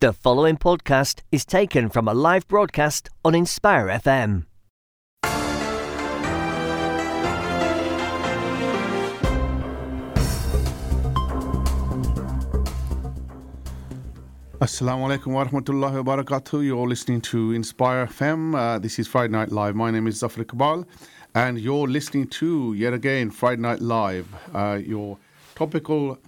The following podcast is taken from a live broadcast on Inspire FM. Assalamu alaikum wa rahmatullahi wa barakatuh. You're listening to Inspire FM. Uh, this is Friday Night Live. My name is Zafar Iqbal, and you're listening to, yet again, Friday Night Live, uh, your topical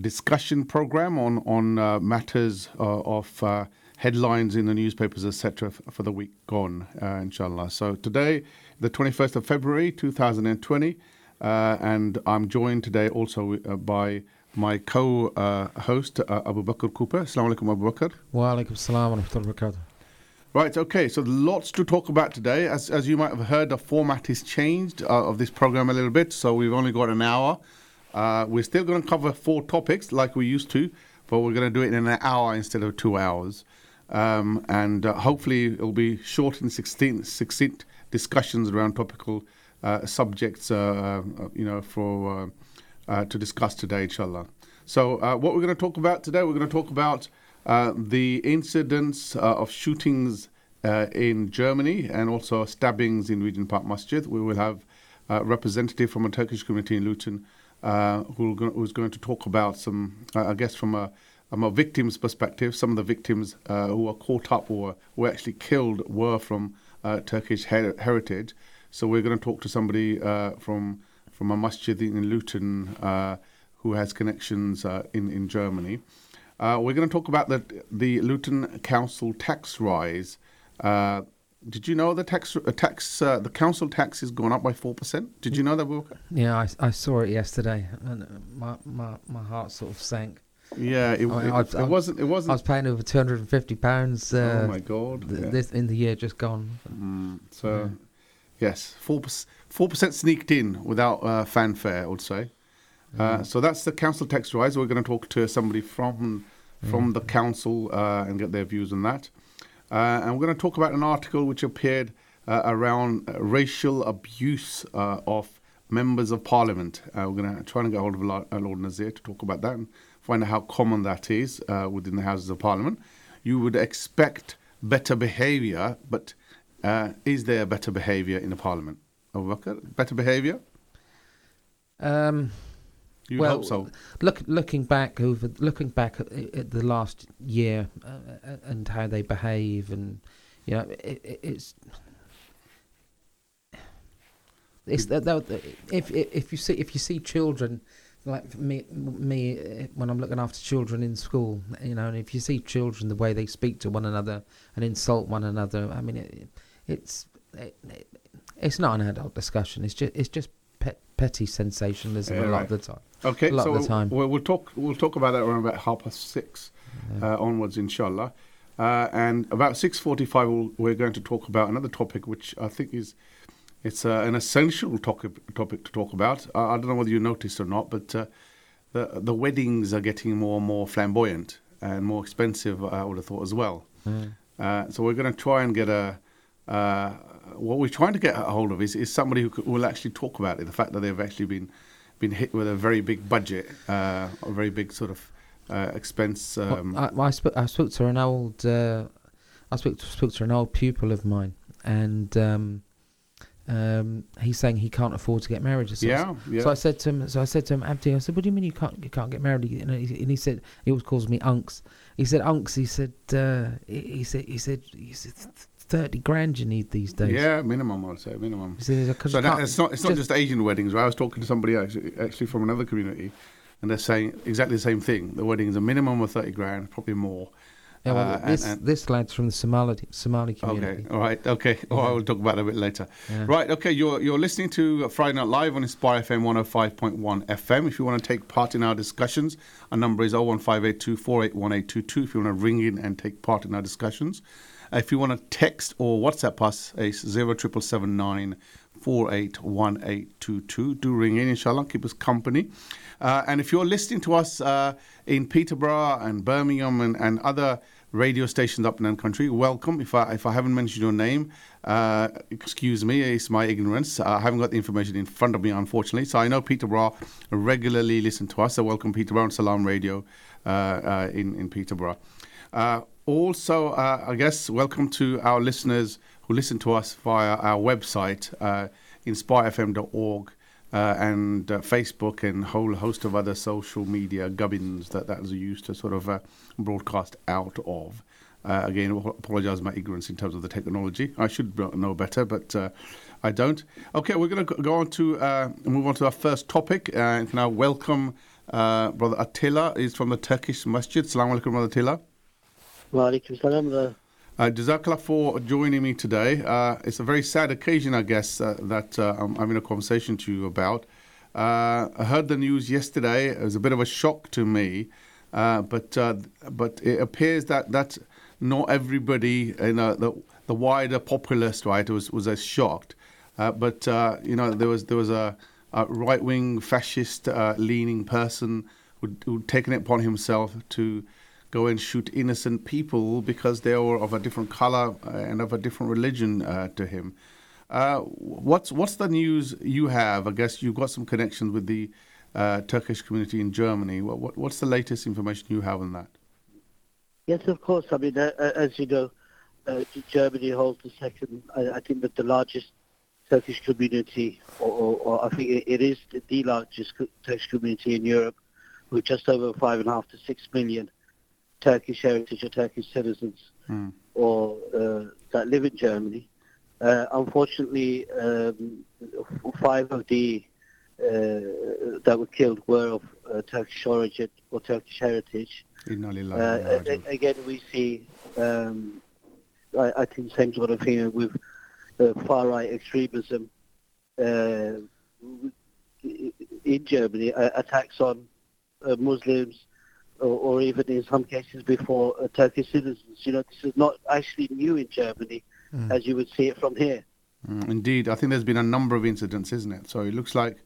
discussion program on, on uh, matters uh, of uh, headlines in the newspapers, etc., for the week gone, uh, inshallah. So today, the 21st of February 2020, and I'm joined today also by my co-host uh, Abu Bakr Cooper. Assalamu alaikum, Abu Bakr. Wa alaikum salam wa rahmatullahi wa barakatuh. Right, okay, so lots to talk about today. As, as you might have heard, the format is changed uh, of this program a little bit, so we've only got an hour. Uh, we're still going to cover four topics like we used to, but we're going to do it in an hour instead of two hours. Um, and uh, hopefully it'll be short and succinct, discussions around topical uh, subjects, uh, you know, for uh, to discuss today, inshallah. So, uh, what we're going to talk about today, we're going to talk about uh, the incidents uh, of shootings uh, in Germany and also stabbings in Regent Park Masjid. We will have a representative from a Turkish community in Luton who who's going to talk about some, I guess, from a from a victim's perspective, some of the victims who were caught up or were actually killed were from Turkish her- heritage. So we're going to talk to somebody from from a masjid in Luton uh, who has connections uh, in, in Germany. Uh, we're going to talk about the, the Luton Council tax rise. Uh, did you know the tax tax uh, the council tax has gone up by four percent? Did you know that? Wilker? Yeah, I, I saw it yesterday, and my, my, my heart sort of sank. Yeah, it, I, it, I, it wasn't. It wasn't. I was paying over two hundred and fifty pounds. Uh, oh my god! Th- yeah. This in the year just gone. Mm, so, yeah. yes, four percent Four percent sneaked in without uh, fanfare, I would say. Uh, mm. so that's the council tax rise. We're going to talk to somebody from from mm. the council uh, and get their views on that. Uh, and we're going to talk about an article which appeared uh, around racial abuse uh, of members of parliament. we're going to try and get hold of Lord Nazir to talk about that and find out how common that is within the Houses of Parliament. You would expect better behaviour, but is there better behaviour in the Parliament? Better behaviour? Um, you well, hope so. Look, looking back over, looking back at, at the last year uh, uh and how they behave, and you know, it, it, it's it's that, if if you see if you see children like me me uh, when I'm looking after children in school, you know, and if you see children the way they speak to one another and insult one another, I mean, it, it's it, it's not an adult discussion. It's just it's just pet, petty sensationalism yeah, a lot right. of the time. Okay, a lot so of the time. We'll, we'll, talk we'll talk about that around about half past six yeah. uh, onwards, inshallah. Uh, and about six forty-five, we'll, we're going to talk about another topic, which I think is it's uh, an essential topic topic to talk about. I don't know whether you noticed or not, but uh, the the weddings are getting more and more flamboyant and more expensive. I would have thought as well. Mm. so we're going to try and get a uh, what we're trying to get a hold of is, is somebody who, will actually talk about it. The fact that they've actually been been hit with a very big budget, uh, a very big sort of uh, expense. Um, well, I, I, spoke, I spoke to an old, uh, I spoke to, spoke to an old pupil of mine, and um, um, he's saying he can't afford to get married. So, yeah, yeah. So I said to him, so I said to him, Abdi, I said, what do you mean you can't you can't get married? And he, and he said, he always calls me unks. He said, unks. He said, uh, he, he said, he said, he said, thirty grand you need these days. Yeah, minimum. I'd say minimum. So that, it's not it's not just, just Asian weddings. Right? I was talking to somebody actually, actually from another community, and they're saying exactly the same thing. The wedding is a minimum of thirty grand, probably more. Yeah, well, uh, this and, and this lad's from the Somali Somali community. Okay, all right, okay. Oh, I will talk about that a bit later. Yeah. Right, okay. You're you're listening to Friday Night Live on Inspire FM 105.1 FM. If you want to take part in our discussions, our number is 01582 481822. If you want to ring in and take part in our discussions. If you want to text or WhatsApp us, it's 0779 481822. Do ring in, inshallah, keep us company. Uh, and if you're listening to us uh, in Peterborough and Birmingham and, and other radio stations up and down country, welcome. If I, if I haven't mentioned your name, uh, excuse me, it's my ignorance. I haven't got the information in front of me, unfortunately. So I know Peterborough regularly listen to us. So welcome, Peterborough and Salam Radio uh, uh, in, in Peterborough. Also, uh, I guess, welcome to our listeners who listen to us via our website, uh, inspirefm.org, uh, and uh, Facebook, and a whole host of other social media gubbins that that is used to sort of uh, broadcast out of. Uh, again, apologize my ignorance in terms of the technology. I should know better, but I don't. Okay, we're going to go on to move on to our first topic. And now welcome uh, Brother Attila. He's from the Turkish Masjid. Salam alaikum, Brother Attila. Wa alaikum salam. Uh, Jazakallah for joining me today. Uh, it's a very sad occasion, I guess, uh, that uh, I'm having a conversation to you about. Uh, I heard the news yesterday. It was a bit of a shock to me, uh, but uh, but it appears that that not everybody, you know, the the wider populace, right, was was as shocked. Uh, but uh, you know, there was there was a, a right wing fascist uh, leaning person who who'd taken it upon himself to go and shoot innocent people because they were of a different color uh, and of a different religion uh, to him. Uh, what's what's the news you have? I guess you've got some connections with the uh, Turkish community in Germany. What, what, what's the latest information you have on that? Yes, of course. I mean, uh, uh, as you know, Germany holds the second, I, think that the largest Turkish community, or, or, or I think it is the largest Turkish community in Europe, with just over five and a half to six million Turkish heritage or Turkish citizens Mm. or uh, that live in Germany. Uh, unfortunately, um, five of the uh, that were killed were of uh, Turkish origin or Turkish heritage. Inna lillahi wa Uh, inna a- ilaihi a- again, we see, um, I, I think, the same sort of thing with uh, far right extremism uh, in Germany, uh, attacks on uh, Muslims, or, or even in some cases before uh, Turkish citizens. You know, this is not actually new in Germany, as you would see it from here. Mm, indeed, I think there's been a number of incidents, isn't it? So it looks like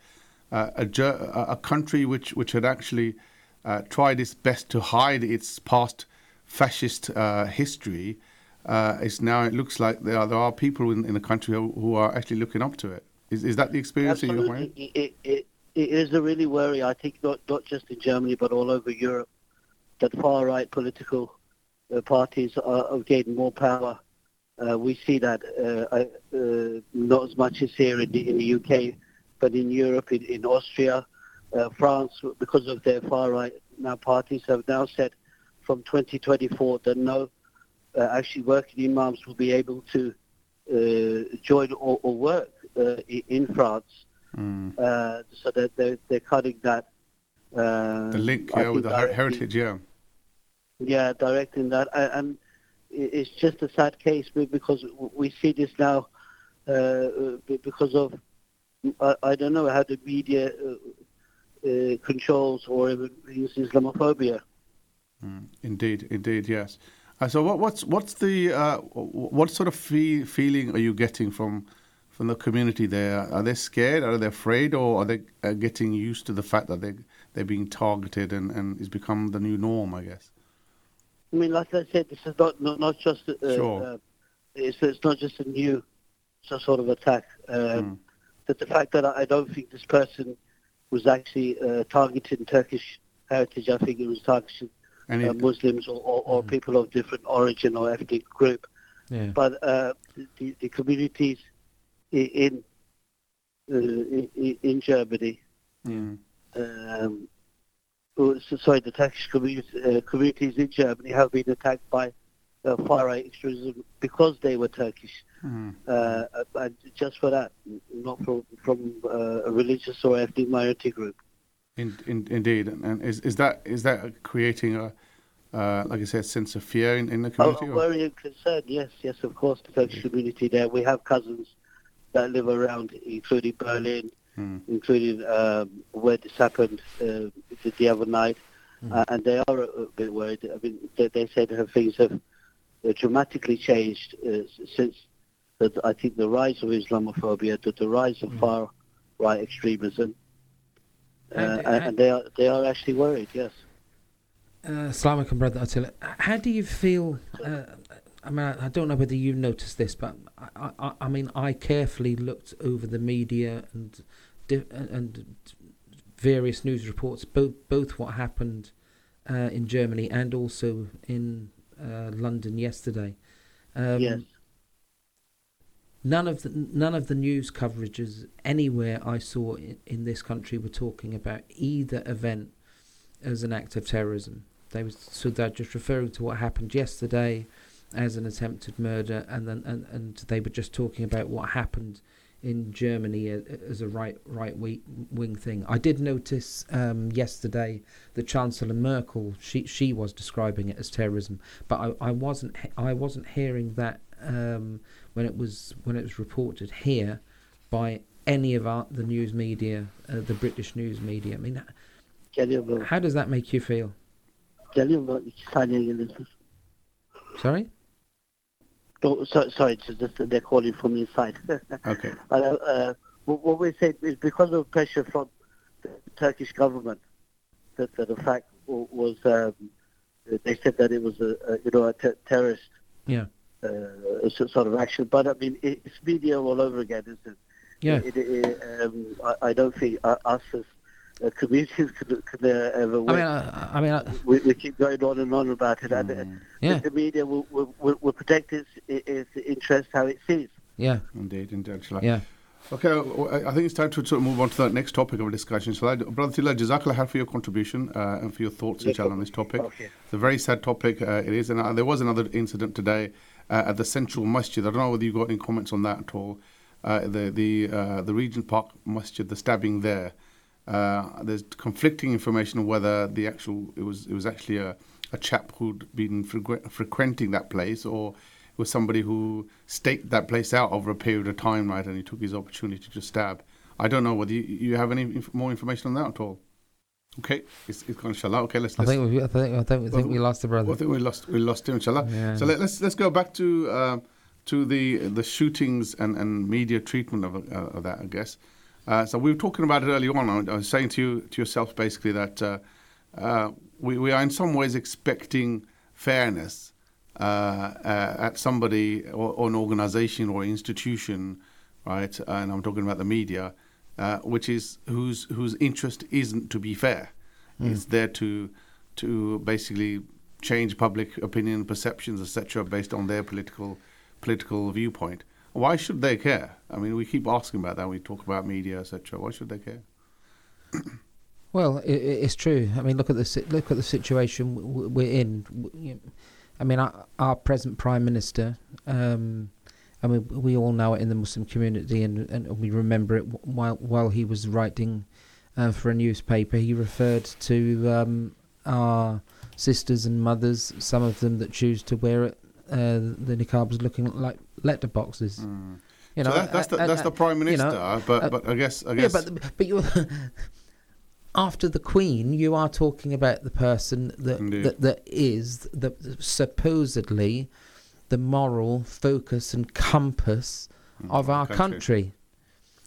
uh, a, Ger- a country which which had actually uh, tried its best to hide its past fascist uh, history uh, is now. It looks like there are there are people in, in the country who, who are actually looking up to it. Is is that the experience that you're having? It, it, it is a really worry, I think, not, not just in Germany, but all over Europe, that far-right political uh, parties are, are gaining more power. Uh, we see that uh, uh, not as much as here in the, in the UK, but in Europe, in, in Austria, uh, France, because of their far-right now parties have now said from 2024 that no uh, actually working imams will be able to uh, join or, or work uh, in France. Mm. Uh, so that they're, they're cutting that. The link yeah, with the her- heritage, yeah. Yeah, directing that, and it's just a sad case because we see this now uh, because of I, don't know how the media uh, uh, controls or uses Islamophobia. Mm, indeed, indeed, yes. Uh, so, what, what's what's the uh, what sort of fe- feeling are you getting from from the community there? Are they scared? Are they afraid, or are they getting used to the fact that they they're being targeted and and it's become the new norm? I guess. I mean, like I said, this is not not, not just uh, Sure. uh, it's it's not just a new sort of attack. Um, Mm. That the fact that I don't think this person was actually uh, targeting Turkish heritage. I think it was targeting uh, Muslims or, or, or people of different origin or ethnic group. Yeah. But uh, the, the communities in uh, in, in Germany, Mm, um, oh, so- sorry, the Turkish community, uh, communities in Germany have been attacked by uh, far right extremism because they were Turkish. mm, Uh, and just for that, not from from uh, a religious or ethnic minority group. in, in, indeed, and, is is that is that creating a uh, like I said, sense of fear in, in the Oh, community? or- worry and concern, yes, yes, of course, the Turkish community there. We have cousins that live around, including Berlin, Mm, including where this happened uh, the, the other night, uh, and they are a, bit worried. I mean, they, they said that things have uh, dramatically changed uh, since the, I think the rise of Islamophobia, the, the rise of far right extremism, uh, And- and, and- and they are they are actually worried. Yes. Uh, Assalamu alaikum, brother Attila. How do you feel? Uh, I mean, I, don't know whether you noticed this, but I, I, I mean, I carefully looked over the media and and various news reports, both both what happened uh, in Germany and also in uh, London yesterday. Um, yes. None of the none of the news coverages anywhere I saw in, in this country were talking about either event as an act of terrorism. They was so they're just referring to what happened yesterday as an attempted murder, and then and, and they were just talking about what happened in Germany a- as a right right wing thing. I did notice um, yesterday the Chancellor Merkel she she was describing it as terrorism, but I, I wasn't I wasn't hearing that um, when it was when it was reported here by any of our, the news media, uh, the British news media. I mean, how does that make you feel? Geliyor mu? İki saniye gelirsin. Sorry. Oh, so, sorry, just they're calling from inside. Okay. uh, uh, what what we said is because of pressure from the Turkish government that, that the fact was um, they said that it was a, a you know a ter- terrorist Yeah. uh, sort of action. But I mean, it's media all over again, isn't it? Yeah. It, it, um, I, I don't think uh, us as uh, communities could, could uh, ever I win. mean, I, I mean, I, we, we keep going on and on about it, and uh, yeah, the media will, will, will, will protect its, its interest how it sees. yeah, Indeed, indeed. Inshallah. yeah. Okay, uh, I I think it's time to sort of move on to the next topic of discussion. So, Brother Tila, Jazakallah khair for your contribution uh, and for your thoughts, inshallah, on this topic. Okay. It's a very sad topic, uh, it is. And uh, there was another incident today uh, at the Central Masjid. I don't know whether you got any comments on that at all. Uh, the the uh, the Regent Park Masjid, the stabbing there. Uh, there's conflicting information on whether the actual it was it was actually a, a chap who'd been frequ- frequenting that place or it was somebody who staked that place out over a period of time, right? And he took his opportunity to stab. I don't know whether you, you have any inf- more information on that at all. Okay, it's, it's gone, inshallah. Okay, let's. I let's think we, I think, I think, I think we lost the brother. I think we lost we lost him, inshallah. Yeah. So let, us let's go back to uh, to the the shootings and, and media treatment of, uh, of that, I guess. Uh, so we were talking about it early on. I, I was saying to you to yourself basically that uh, uh, we we are in some ways expecting fairness uh, uh, at somebody or, or an organisation or institution, right? And I'm talking about the media, uh, which is whose whose interest isn't to be fair. It's there to to basically change public opinion, perceptions, etc., based on their political political viewpoint. Why should they care? I mean, we keep asking about that. We talk about media, etc. Why should they care? Well, i i- it's true. I mean, look at the look at the situation we're in. I mean, our, our present prime minister. Um, I mean, we all know it in the Muslim community, and, and we remember it while while he was writing uh, for a newspaper. He referred to um, our sisters and mothers, some of them that choose to wear it, uh, the niqabs looking like letterboxes. You know, so that, that's the uh, that's uh, the prime you minister. know, but uh, but I guess I guess yeah, but but you after the Queen, you are talking about the person that Indeed. that, that is the supposedly the moral focus and compass of our Mm, country. country,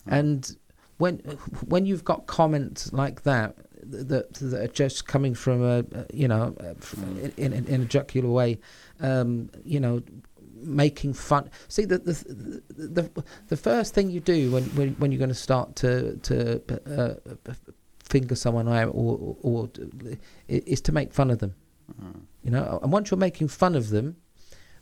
and when when you've got comments like that that that are just coming from a you know from- Mm. in, in in a jocular way, um, you know. Making fun. See the the, the the first thing you do when when, when you're going to start to to uh, finger someone out or, or or is to make fun of them. Mm. You know, and once you're making fun of them,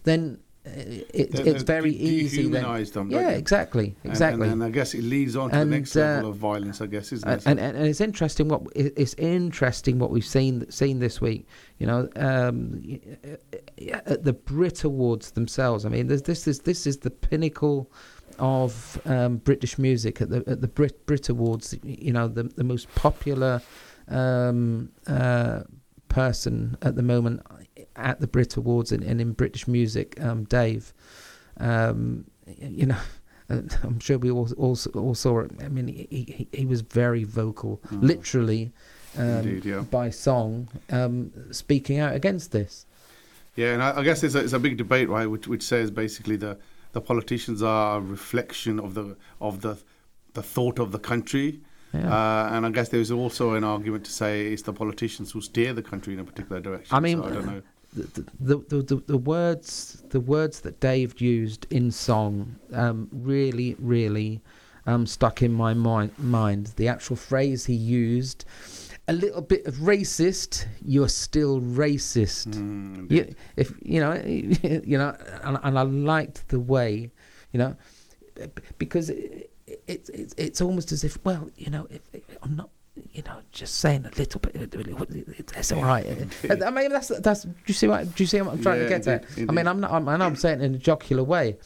then it, Then- it's then very de- easy. Then, them, yeah, you? exactly, And- exactly. And, and I guess it leads on to And, the next uh, level of violence. I guess, isn't it? and, and it's interesting what it's interesting what we've seen seen this week. You know, um, uh, at the Brit Awards themselves. I mean, this is this is the pinnacle of um, British music at the at the Brit Brit Awards. You know, the the most popular um, uh, person at the moment at the Brit Awards and, and in British music, um, Dave. Um, you know. I'm sure we all, all all saw it. I mean, he he, he was very vocal, literally, um, Indeed, yeah. by song, um, speaking out against this. Yeah, and I, I guess it's a, it's a big debate, right? Which, which says basically the, the politicians are a reflection of the of the the thought of the country, Yeah. uh, and I guess there's also an argument to say it's the politicians who steer the country in a particular direction. I mean, so I don't know. the, the, the, the, words the words that Dave used in song um, really really um, stuck in my mind, mind. The actual phrase he used, a little bit of racist, you're still racist. Mm, you, if you know, you know, and, and I liked the way, you know, because it, it, it's it's almost as if, well, you know, if, if I'm not. You know, just saying a little bit. It's all right. I mean, that's that's. Do you see what? Do you see what I'm trying Yeah, to get at? indeed, I mean. I'm not. I'm, I know I'm saying it in a jocular way,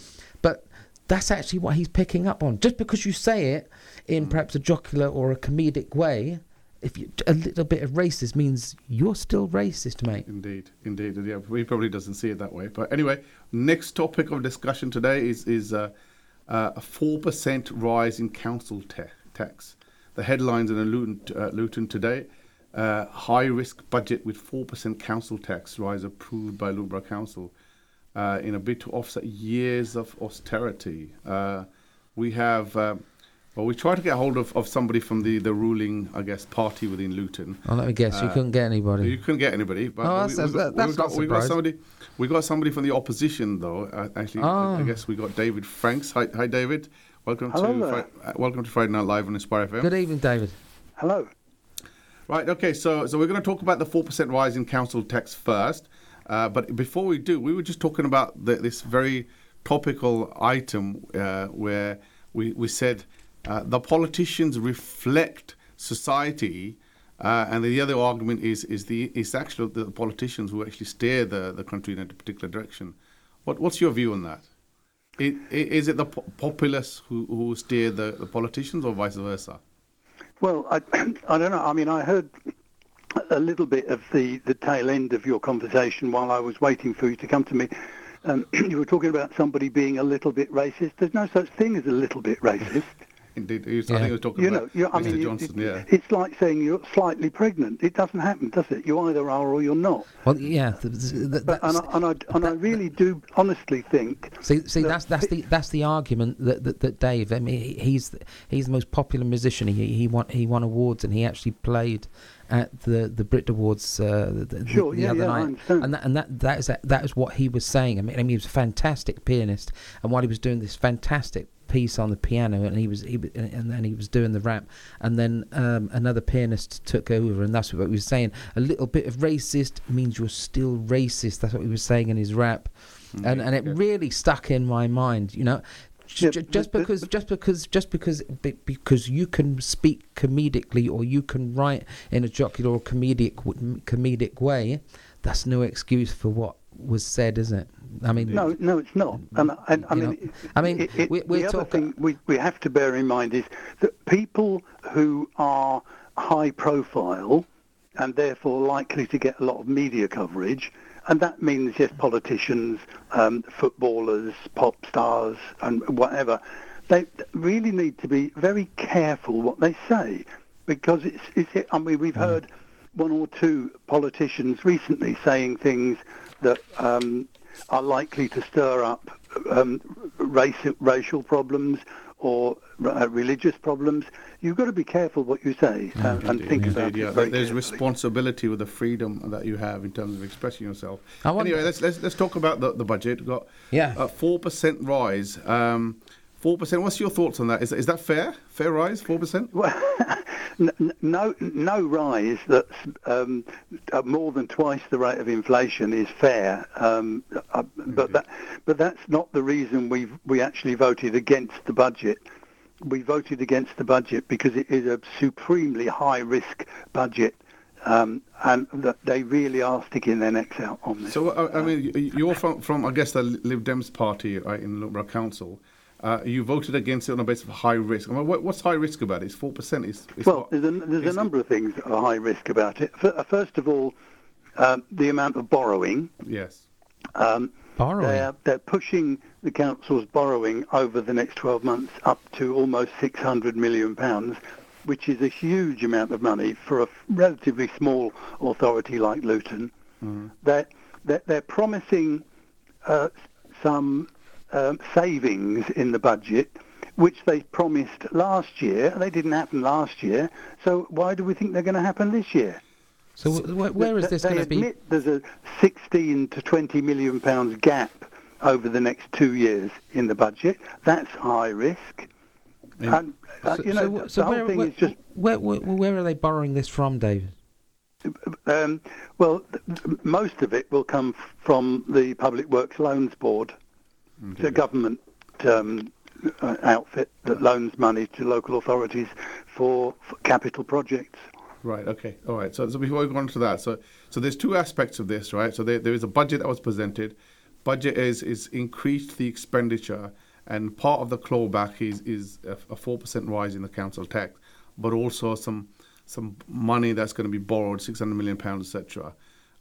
but that's actually what he's picking up on. Just because you say it in Mm. perhaps a jocular or a comedic way, if you a little bit of racist means you're still racist, mate. Indeed, indeed. Yeah, he probably doesn't see it that way. But anyway, next topic of discussion today is is uh, uh, a four percent rise in council ta- tax. The headlines in Luton, uh, Luton today: uh, high risk budget with four percent council tax rise approved by Borough Council uh, in a bid to offset years of austerity. Uh, we have. Well, we tried to get hold of, of somebody from the, the ruling, I guess, party within Luton. Oh, let me guess, you Uh, couldn't get anybody. You couldn't get anybody. But Oh, we- that's- we, got- that's we got, not we got somebody. We got somebody from the opposition, though. Uh, actually, Oh. I guess we got David Franks. Hi, hi David. Welcome Hello to there. Fri- uh, welcome to Friday Night Live on Inspire FM. Good evening, David. Hello. Right. Okay. So so we're going to talk about the four percent rise in council tax first. Uh, but before we do, we were just talking about the, this very topical item uh, where we we said uh, the politicians reflect society. Uh, and the other argument is is the is actually the politicians who actually steer the, the country in a particular direction. What what's your view on that? Is it the populace who, who steer the, the politicians, or vice versa? Well, I, I don't know. I mean, I heard a little bit of the, the tail end of your conversation while I was waiting for you to come to me. Um, you were talking about somebody being a little bit racist. There's no such thing as a little bit racist. Indeed, he was, I think he was talking You about know, you, I Mr. mean, Johnson. it- yeah. it's like saying you're slightly pregnant. It doesn't happen, does it? You either are or you're not. Well, yeah, th- th- th- But, and, I, and, I, and I really do honestly think see, see, that- that's that's the that's the argument that, that, that Dave. I mean, he's the- he's the most popular musician. He he won he won awards and he actually played at the the Brit Awards uh, the, the, Sure, the yeah, other yeah, I night. understand. and that and that that is that, that is what he was saying. I mean, I mean, he was a fantastic pianist, and while he was doing this fantastic piece on the piano, and he was he and then he was doing the rap, and then um, another pianist took over, and that's what he was saying. A little bit of racist means you're still racist. That's what he was saying in his rap, and and it yeah. really stuck in my mind. You know. Yeah, Ju- but- just but- because, just because, just because, because you can speak comedically or you can write in a jocular or comedic comedic way, that's no excuse for what was said, is it? I mean, No, no, it's not. And, and I mean, it- I mean, it- it- we- we're the other thing we, we have to bear in mind is that people who are high profile and therefore likely to get a lot of media coverage, and that means yes, politicians, um, footballers, pop stars, and whatever, they really need to be very careful what they say because it's, it's I mean, we've heard one or two politicians recently saying things that um, are likely to stir up um, race, racial problems or uh, religious problems. You've got to be careful what you say uh, and think Indeed, about yeah. it very There's carefully. responsibility with the freedom that you have in terms of expressing yourself. Anyway, let's let's let's talk about the, the budget. We've got Yeah. a four percent rise. Um, Four percent. What's your thoughts on that? Is is that fair? Fair rise? Four percent? Well, no, no rise that's um, uh, more than twice the rate of inflation is fair. Um, uh, but that, but that's not the reason we we actually voted against the budget. We voted against the budget because it is a supremely high risk budget, um, and that they really are sticking their necks out on this. So uh, I mean, you're from from I guess the Lib Dems party right, in Luton Borough Council. Uh, you voted against it on the basis of high risk. I mean, what, what's high risk about it? It's four percent. Is Well, there's a, there's a number of things that are high risk about it. Uh, First of all, um, the amount of borrowing. Yes. Um, Borrowing? They're, they're pushing the council's borrowing over the next 12 months up to almost 600 million pounds, which is a huge amount of money for a f- relatively small authority like Luton. They're, they're, they're promising uh, some um, savings in the budget, which they promised last year. They didn't happen last year, so why do we think they're going to happen this year? So wh- wh- where is this they going to be? admit there's a 16 to 20 million pounds gap over the next two years in the budget. That's high risk. Yeah. And uh, So, you know, so, the so whole where, thing where, is just where, where, where are they borrowing this from, David? Um, well, th- th- most of it will come f- from the Public Works Loans Board. It's a government um, uh, outfit that loans money to local authorities for, for capital projects. Right. Okay. All right. So, so before we go on to that, so so there's two aspects of this, right? So there, there is a budget that was presented. Budget is is increased the expenditure, and part of the clawback is is a four percent rise in the council tax, but also some some money that's going to be borrowed, six hundred million pounds, etc.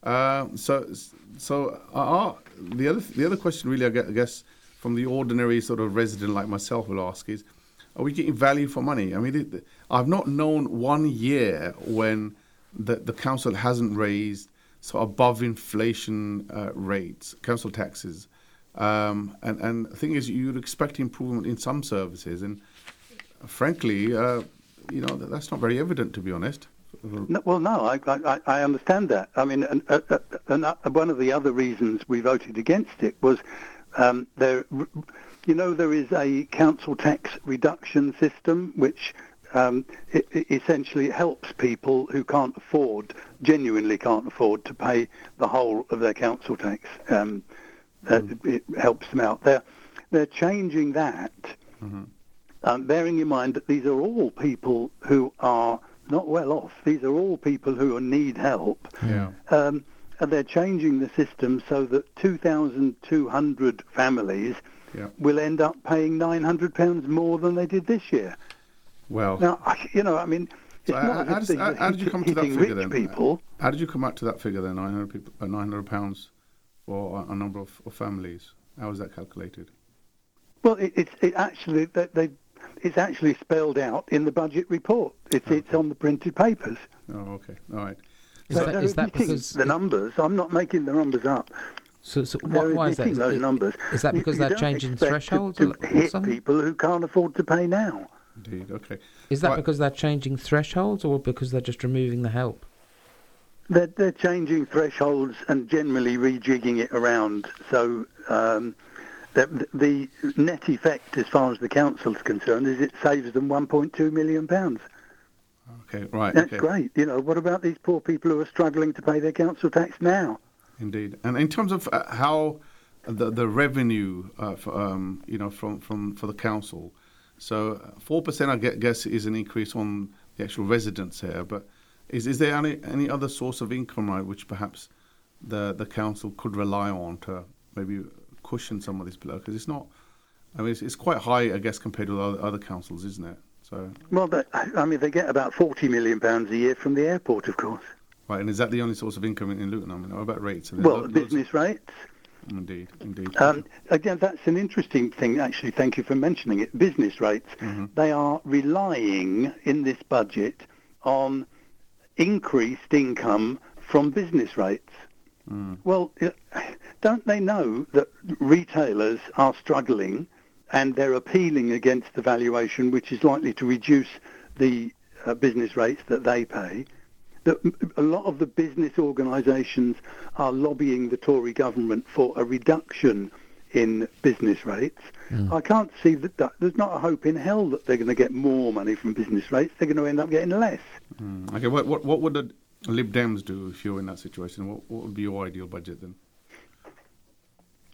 Uh, so so uh, the other the other question really, I guess, from the ordinary sort of resident like myself will ask is, are we getting value for money? I mean, it, I've not known one year when the, the council hasn't raised so above inflation uh, rates, council taxes. Um, and, and the thing is, you'd expect improvement in some services. And frankly, uh, you know, that, that's not very evident, to be honest. No, well, no, I, I, I understand that. I mean, and, uh, uh, and uh, one of the other reasons we voted against it was um, there. You know, there is a council tax reduction system which um, it, it essentially helps people who can't afford, genuinely can't afford, to pay the whole of their council tax. Um, uh, it helps them out. They're they're changing that um, bearing in mind that these are all people who are not well off. These are all people who need help. Yeah. Um, and they're changing the system so that 2,200 families Yeah. will end up paying 900 pounds more than they did this year. Well, Now, I- you know, I mean, So how, how, if does, how, are how did you come to that figure then? people. How did you come out to that figure then? 900 people, uh, 900 pounds for a, a number of, of families. How was that calculated? Well, it, it's it actually they, they it's actually spelled out in the budget report. It's it's on the printed papers. Oh, okay. All right. Is So that, that because the numbers? I'm not making the numbers up. so, so They're why, why is that? admitting Is, those numbers. is that because you they're changing thresholds to, to or hit something? people who can't afford to pay now? Indeed. Okay. Is that Right. because they're changing thresholds or because they're just removing the help? They're, they're changing thresholds and generally rejigging it around. So um, the, the net effect, as far as the council's concerned, is it saves them 1.2 million pounds. Okay. Right. That's okay. great. You know, what about these poor people who are struggling to pay their council tax now? Indeed. And in terms of uh, how the the revenue, uh, for, um, you know, from, from for the council, so four percent, I guess, is an increase on the actual residents here. But is is there any any other source of income, right, which perhaps the the council could rely on to maybe cushion some of this below? Because it's not. I mean, it's, it's quite high, I guess, compared to other, other councils, isn't it? So, Well, they, I mean, they get about 40 million pounds a year from the airport, of course. right. And is that the only source of income in, in Luton? I mean, what about rates? Well, loads- business rates. Indeed, indeed. Um, again, that's an interesting thing, actually. Thank you for mentioning it. Business rates. They are relying in this budget on increased income from business rates. Well, uh, don't they know that retailers are struggling and they're appealing against the valuation, which is likely to reduce the uh, business rates that they pay? that a lot of the business organisations are lobbying the Tory government for a reduction in business rates. I can't see that, that there's not a hope in hell that they're going to get more money from business rates. They're going to end up getting less. Mm, Okay, what, what what would the Lib Dems do if you're in that situation? What, what would be your ideal budget then?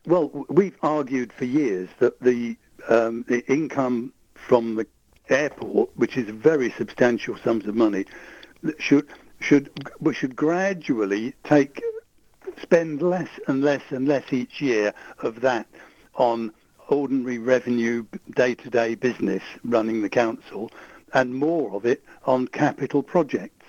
Well, we've argued for years that the, um, the income from the airport, which is very substantial sums of money, should should we should gradually take spend less and less and less each year of that on ordinary revenue day-to-day business running the council and more of it on capital projects.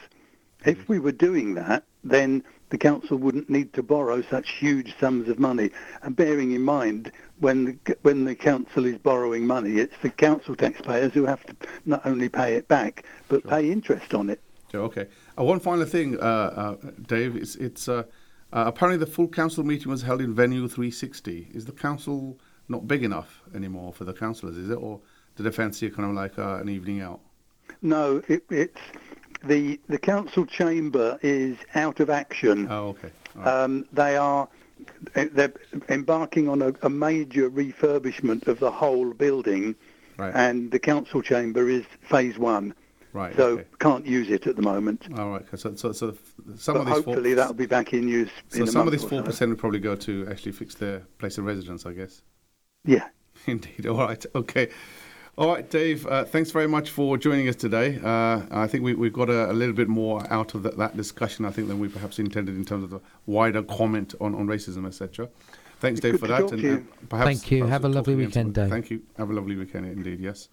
If we were doing that, then the council wouldn't need to borrow such huge sums of money. And bearing in mind, when the, when the council is borrowing money, it's the council taxpayers who have to not only pay it back, but pay interest on it. Okay. Uh, one final thing, uh, uh, Dave. It's, it's uh, uh, apparently the full council meeting was held in venue 360. Is the council not big enough anymore for the councillors? Is it, or did they fancy kind of like uh, an evening out? No, it, it's the the council chamber is out of action. Oh, okay. Right. Um, they are they're embarking on a, a major refurbishment of the whole building, Right. and the council chamber is phase one. right. So okay. can't use it at the moment. All right. So, so, so some but of these hopefully four, that'll be back in use. so in some of these four so. percent would probably go to actually fix their place of residence, I guess. Yeah. Indeed. All right. Okay. All right, Dave. Uh, thanks very much for joining us today. Uh, I think we, we've got a, a little bit more out of that, that discussion, I think, than we perhaps intended in terms of the wider comment on, on racism, etc. Thanks, Dave, Good for that. talk to you. perhaps, Thank you. perhaps Have a lovely weekend. Dave. Thank you. Have a lovely weekend indeed. Yes.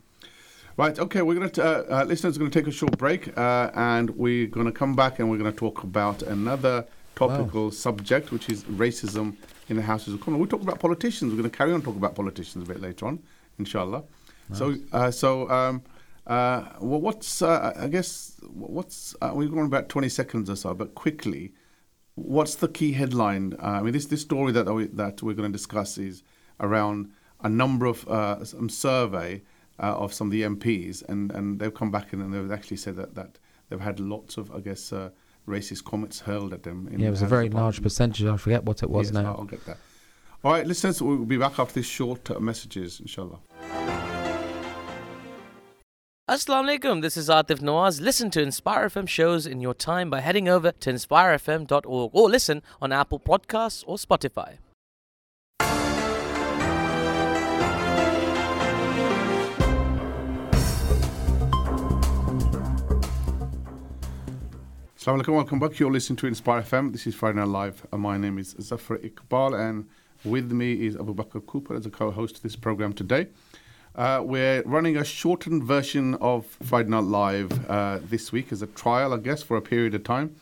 Right. Okay. We're going to uh, uh, listeners are going to take a short break, uh, and we're going to come back and we're going to talk about another topical subject, which is racism in the Houses of Commons. We talk about politicians. We're going to carry on talking about politicians a bit later on, inshallah. So, uh, so um, uh, well, what's uh, I guess what's uh, we've gone about twenty seconds or so, but quickly, what's the key headline? Uh, I mean, this this story that we, that we're going to discuss is around a number of uh, some survey uh, of some of the MPs, and, and they've come back and, and they've actually said that, that they've had lots of, I guess, uh, racist comments hurled at them. In Yeah, it was a very large percentage. I forget what it was Yes, now. I'll get that. All right, listeners, we'll be back after these short messages, inshallah. Assalamu alaikum, this is Atif Nawaz. Listen to Inspire FM shows in your time by heading over to inspirefm.org or listen on Apple Podcasts or Spotify. Assalamu alaikum, welcome back. You're listening to Inspire FM. This is Friday Night Live. and my name is Zafar Iqbal, and with me is Abu Bakr Cooper as a co host of this program today. Uh, we're running a shortened version of Friday Night Live uh, this week as a trial, I guess, for a period of time.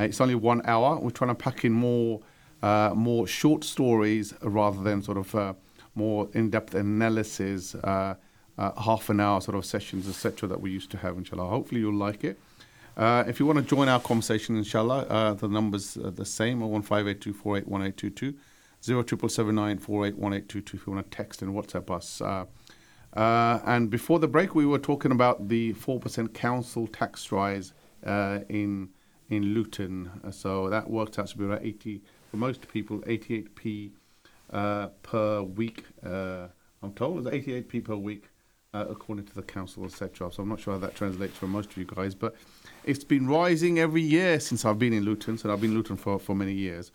Uh, it's only one hour. We're trying to pack in more, uh, more short stories rather than sort of uh, more in-depth analysis, uh, half an hour sort of sessions, etc. that we used to have. Inshallah, hopefully you'll like it. If you want to join our conversation, inshallah, the numbers are the same: 01582481822, 07779481822 if you want to text and WhatsApp us. Uh, and before the break, we were talking about the 4% council tax rise uh, in in Luton. Uh, so that worked out to be about 80, for most people, 88p uh, per week. Uh, I'm told it's 88p per week, uh, according to the council, etc. So I'm not sure how that translates for most of you guys, but it's been rising every year since I've been in Luton. So I've been in Luton for, for many years.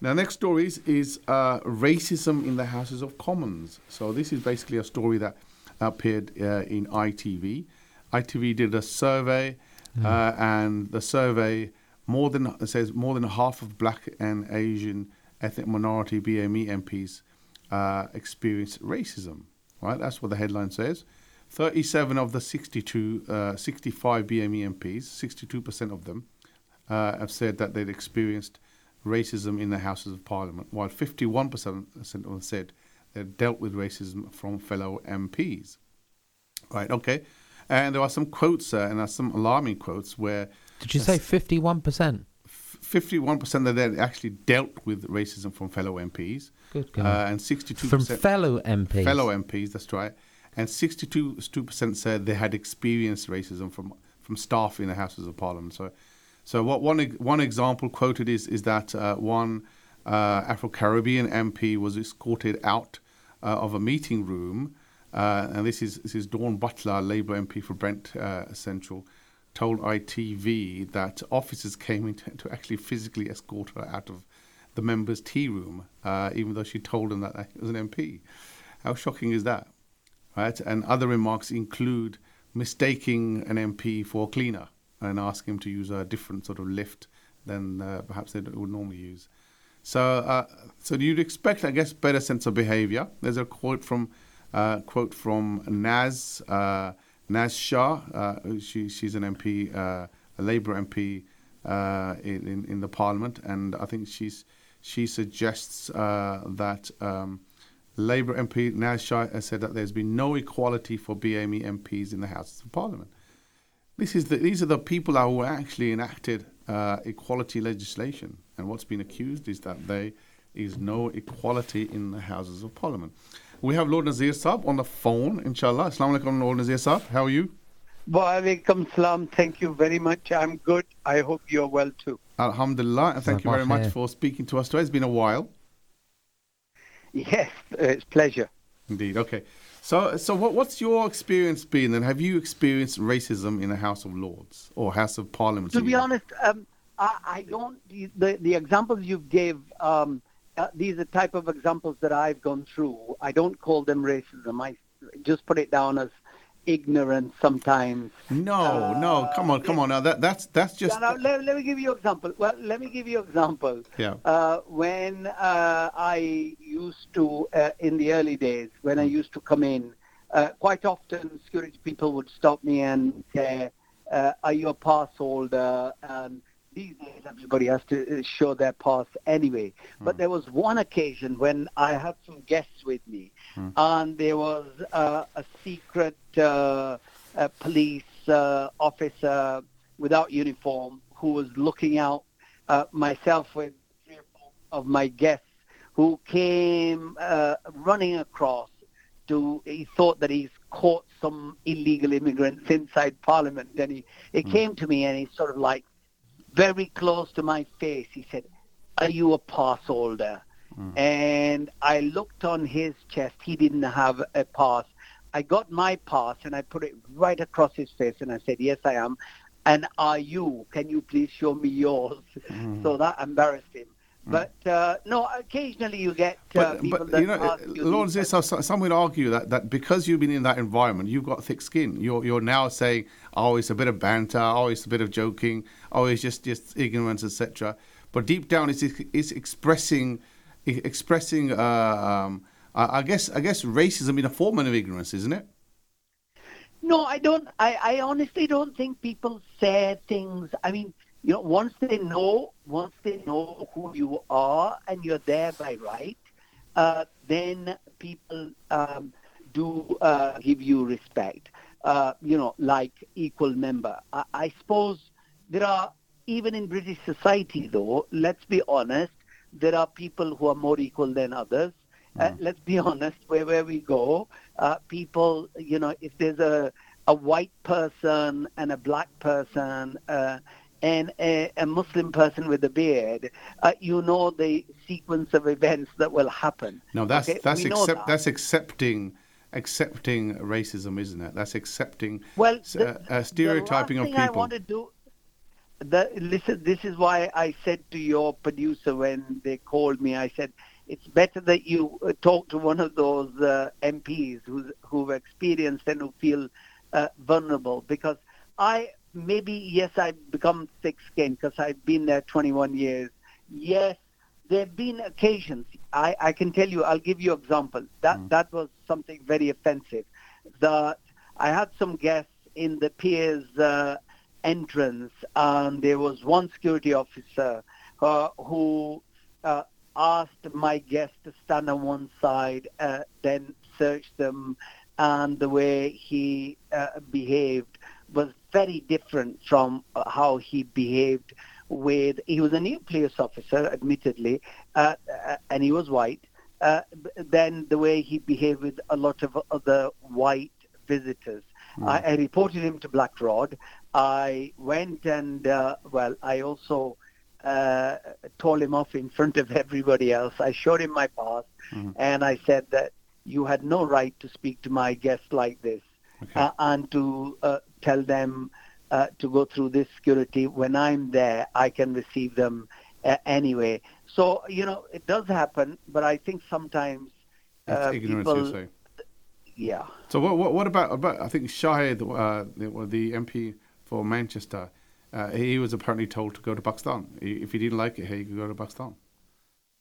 Now, next story is, is uh, racism in the Houses of Commons. So this is basically a story that appeared uh, in ITV. ITV did a survey, uh, and the survey more than says more than half of Black and Asian ethnic minority BME MPs uh, experienced racism. Right, that's what the headline says. 37 of the 62, uh, 65 BME MPs, 62% of them, uh, have said that they'd experienced racism in the Houses of Parliament, while 51% said they'd dealt with racism from fellow MPs. Right, okay. And there are some quotes there, and there are some alarming quotes where Did you say 51%? 51% that they actually dealt with racism from fellow MPs, Good uh, and 62% From fellow MPs. fellow MPs, that's right, and 62 percent said they had experienced racism from from staff in the Houses of Parliament. So, so what one one example quoted is is that uh, one uh, Afro Caribbean MP was escorted out uh, of a meeting room, uh, and this is this is Dawn Butler, Labour MP for Brent uh, Central. Told ITV that officers came in to, to actually physically escort her out of the members' tea room, even though she told them that he was an MP. How shocking is that? right? And other remarks include mistaking an MP for a cleaner and ask him to use a different sort of lift than uh, perhaps they would normally use. So, uh, so you'd expect, I guess, better sense of behaviour. There's a quote from uh, quote from Naz uh, Naz Shah. Uh, she, she's an MP, uh, a Labour MP in, in the Parliament, and I think she's she suggests that. Um, Labour MP Naz Shah has said that there's been no equality for BME MPs in the Houses of Parliament. This is the, these are the people who actually enacted uh, equality legislation, and what's been accused is that there is no equality in the Houses of Parliament. We have Lord Nazir Saab on the phone, inshallah. Assalamu alaikum, Lord Nazir Saab. How are you? Wa alaikum salam. Thank you very much. I'm good. I hope you're well too. Alhamdulillah, and thank you very much for speaking to us today. It's been a while. Yes, uh, it's pleasure. Indeed. Okay. So, so what, what's your experience been? And have you experienced racism in the House of Lords or House of Parliament? To be honest, um, I, I don't. The the examples you gave. Um, uh, these are type of examples that I've gone through. I don't call them racism. I just put it down as ignorance sometimes. No, no, come on, come on. Now that that's that's just. No, no, let, let me give you example. Well, let me give you example. Yeah. Uh, when uh, I used to, uh, in the early days, when I used to come in, uh, quite often security people would stop me and say, uh, "Are you a pass holder?" And these days, everybody has to uh, show their pass anyway. But there was one occasion when I had some guests with me, and there was uh, a secret uh, uh, police uh, officer without uniform who was looking out uh, myself with three or four of my guests who came uh, running across to he thought that he's caught some illegal immigrants inside parliament. And he, he came to me and he sort of like very close to my face. He said are you a pass holder and i looked on his chest. He didn't have a pass. I got my pass and i put it right across his face and i said yes i am. And are you? Can you please show me yours? So that embarrassed him. But uh, no occasionally you get uh, But, people but that you know, ask you Lawrence, this, so- some would argue that, that because you've been in that environment, you've got thick skin. You're you're now saying, oh, it's a bit of banter, oh, it's a bit of joking, oh, it's just just ignorance, etc. But deep down, it's it's expressing expressing. Uh, um, I I guess I guess racism in a form of ignorance, isn't it? No, I don't. I, I honestly don't think people say things. I mean, you know, once they know, once they know who you are and you're there by right, uh, then people um, do uh, give you respect. Uh, you know, like equal member. I, I suppose there are even in British society, though. Let's be honest, there are people who are more equal than others. Uh, let's be honest, wherever we go, uh, people, you know, if there's a, a white person and a black person uh, and a, a Muslim person with a beard, uh, you know the sequence of events that will happen. No, that's Okay, that's accept, that. that's accepting accepting racism, isn't it? That's accepting Well, the, uh, uh, stereotyping the of thing I people. want to do. The, listen, this is why I said to your producer when they called me, I said, it's better that you uh, talk to one of those uh, MPs who's, who've experienced and who feel uh, vulnerable because I maybe yes I've become thick-skinned because I've been there 21 years. Yes, there have been occasions. I, I can tell you. I'll give you an example. That that was something very offensive. That I had some guests in the peers uh, entrance, and there was one security officer uh, who uh, asked my guests to stand on one side, uh, then search them, and the way he uh, behaved was very different from how he behaved with. He was a new police officer, admittedly, uh, uh, and he was white. Uh, then the way he behaved with a lot of other white visitors. I, I reported him to Black Rod. I went and, uh, well, I also uh, told him off in front of everybody else. I showed him my pass, and I said that you had no right to speak to my guests like this Okay. uh, and to uh, tell them uh, to go through this security. When I'm there, I can receive them uh, anyway. So, you know, it does happen, but I think sometimes uh, ignorance, people, you say. yeah. So what, what, what about, about I think Shahid, uh, the, the MP for Manchester, uh, he was apparently told to go to Pakistan. If he didn't like it he could go to Pakistan.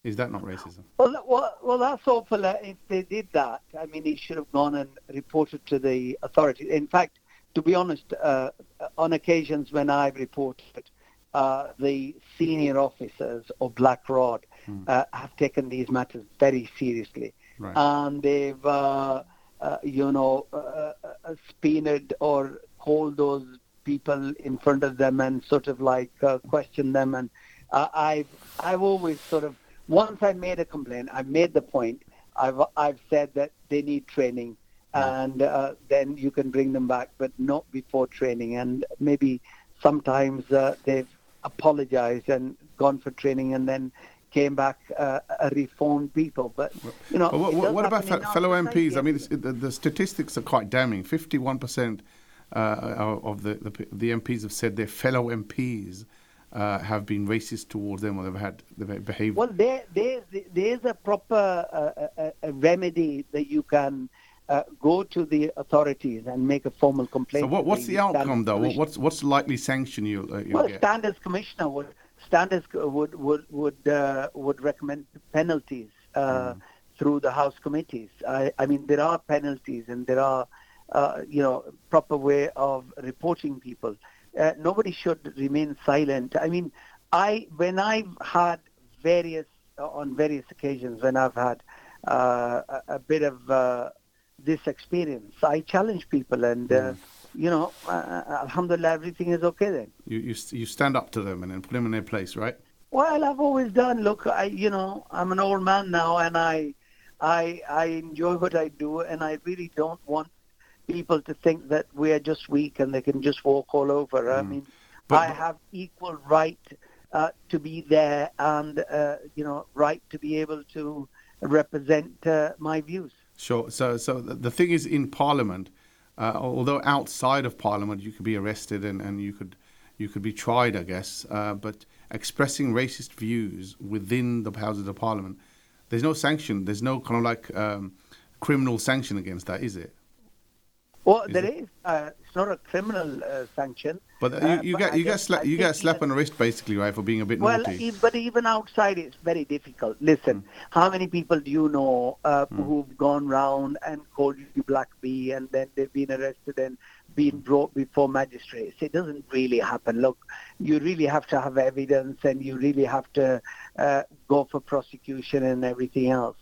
Is that not racism? Well, well, well, that's awful. Uh, If they did that, I mean, he should have gone and reported to the authorities. In fact, to be honest, uh, on occasions when I've reported, uh, the senior officers of Black Rod uh, have taken these matters very seriously, Right. and they've, uh, uh, you know, uh, uh, subpoenaed or called those people in front of them and sort of like uh, questioned them. And uh, I've, I've always sort of once I made a complaint, I made the point. I've I've said that they need training, and uh, then you can bring them back, but not before training. And maybe sometimes uh, they've apologized and gone for training, and then came back uh, a reformed people. But you know, what, what, about happen in fe- our fellow. MPs? I mean, the, the statistics are quite damning. Fifty-one percent of the, the the MPs have said they're fellow MPs uh, have been racist towards them or they've had they've behaved. Well, there, there's, there's a proper uh, a, a remedy that you can uh, go to the authorities and make a formal complaint. so what, what's the Standards outcome though? What's what's the likely sanction you'll, uh, you'll Well, get? standards commissioner would standards would would would uh, would recommend penalties uh, Hmm. through the house committees. I, I mean, there are penalties and there are uh, you know proper way of reporting people. Uh, nobody should remain silent. I mean, I when I've had various on various occasions when I've had uh, a, a bit of uh, this experience, I challenge people and. Uh, you know, uh, alhamdulillah, everything is okay then. You, you you stand up to them and then put them in their place, right? Well, I've always done. Look, I, you know, I'm an old man now, and I, I, I enjoy what I do, and I really don't want people to think that we are just weak and they can just walk all over. I mean, Mm. But- I have equal right uh, to be there, and uh, you know, right to be able to represent uh, my views. Sure. So, so the the thing is, in Parliament, uh, although outside of Parliament you could be arrested and, and you could you could be tried, I guess. Uh, but expressing racist views within the Houses of Parliament, there's no sanction. There's no kind of like um, criminal sanction against that, is it? Well, Is there it- is. Uh, it's not a criminal uh, sanction. But uh, you, you but get you guess- sla- you get slap on the wrist basically, right, for being a bit Well, naughty. e- but even outside, it's very difficult. Listen, how many people do you know uh, who've gone round and called you Black Bee, and then they've been arrested and been brought before magistrates? It doesn't really happen. Look, you really have to have evidence, and you really have to uh, go for prosecution and everything else.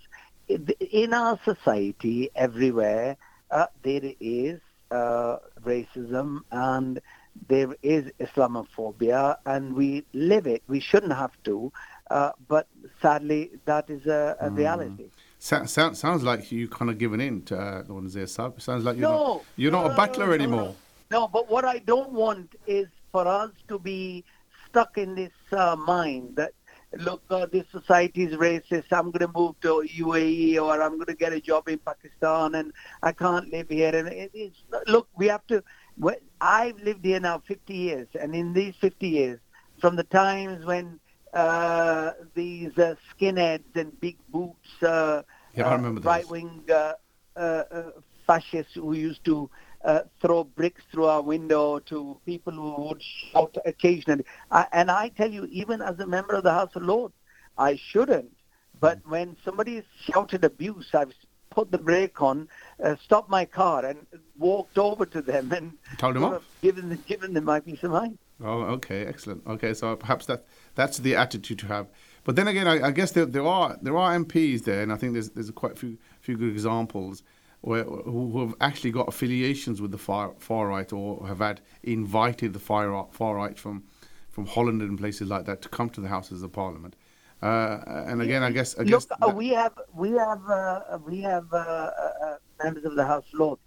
In our society, everywhere, uh, there is uh, racism and there is Islamophobia, and we live it. We shouldn't have to, uh, but sadly, that is a, a reality. So, sound, sounds like you kind of given in to uh, Lord Nazir Saab. Sounds like you're No, not you're no, not no, a battler anymore. No. no, but what I don't want is for us to be stuck in this uh, mind that look, uh, this society is racist. I'm going to move to UAE or I'm going to get a job in Pakistan and I can't live here. And it, it's look, we have to. Well, I've lived here now 50 years, and in these 50 years, from the times when uh, these uh, skinheads and big boots, uh, Yeah, I uh, right-wing uh, uh, uh, fascists who used to uh, throw bricks through our window to people who would shout occasionally. I, and I tell you, even as a member of the House of Lords, I shouldn't. But Mm. when somebody shouted abuse, I've put the brake on, uh, stopped my car, and walked over to them and Told them off? given them, given them my peace of mind. Oh, okay, excellent. Okay, so perhaps that that's the attitude to have. But then again, I, I guess there, there are there are MPs there, and I think there's there's quite a few few good examples who, who have actually got affiliations with the far far right or have had invited the far far right from from Holland and places like that to come to the Houses of Parliament. Uh, and again, I guess I guess Look, uh, that- we have we have uh, we have uh, uh, uh, members of the House Lords.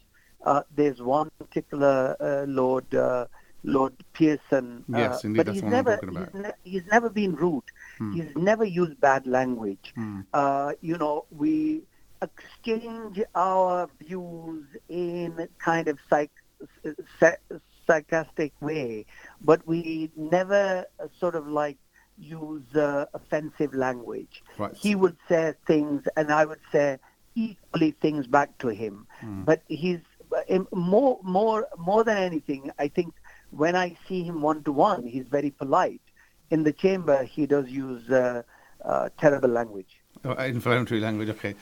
Uh, there's one particular uh, Lord uh, Lord Pearson. uh, Yes, indeed, but that's he's never talking about. He's, ne- he's never been rude. He's never used bad language. Uh, you know, we exchange our views in kind of psych, sa- sarcastic way, but we never uh, sort of like use uh, offensive language. Right. He would say things, and I would say equally things back to him. But he's uh, more, more, more than anything. I think when I see him one to one, he's very polite. In the chamber, he does use uh, uh, terrible language. oh, inflammatory language. Okay.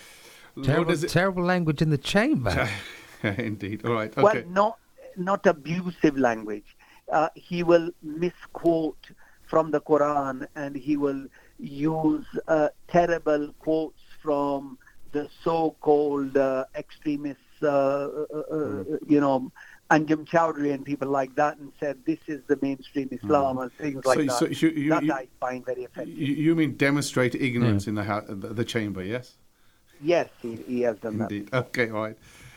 Lord, Terrible, it- terrible language in the chamber. Indeed. All right. Well, not not abusive language. Uh, he will misquote from the Quran, and he will use uh, terrible quotes from the so-called uh, extremists, uh, uh, uh, you know, Anjem Choudary and people like that, and said this is the mainstream Islam and things like So- that. so you- you- that you- I find very offensive. You, you mean demonstrate ignorance in the, hou- the the chamber? Yes. Yes, he, he has done that. Okay, all right.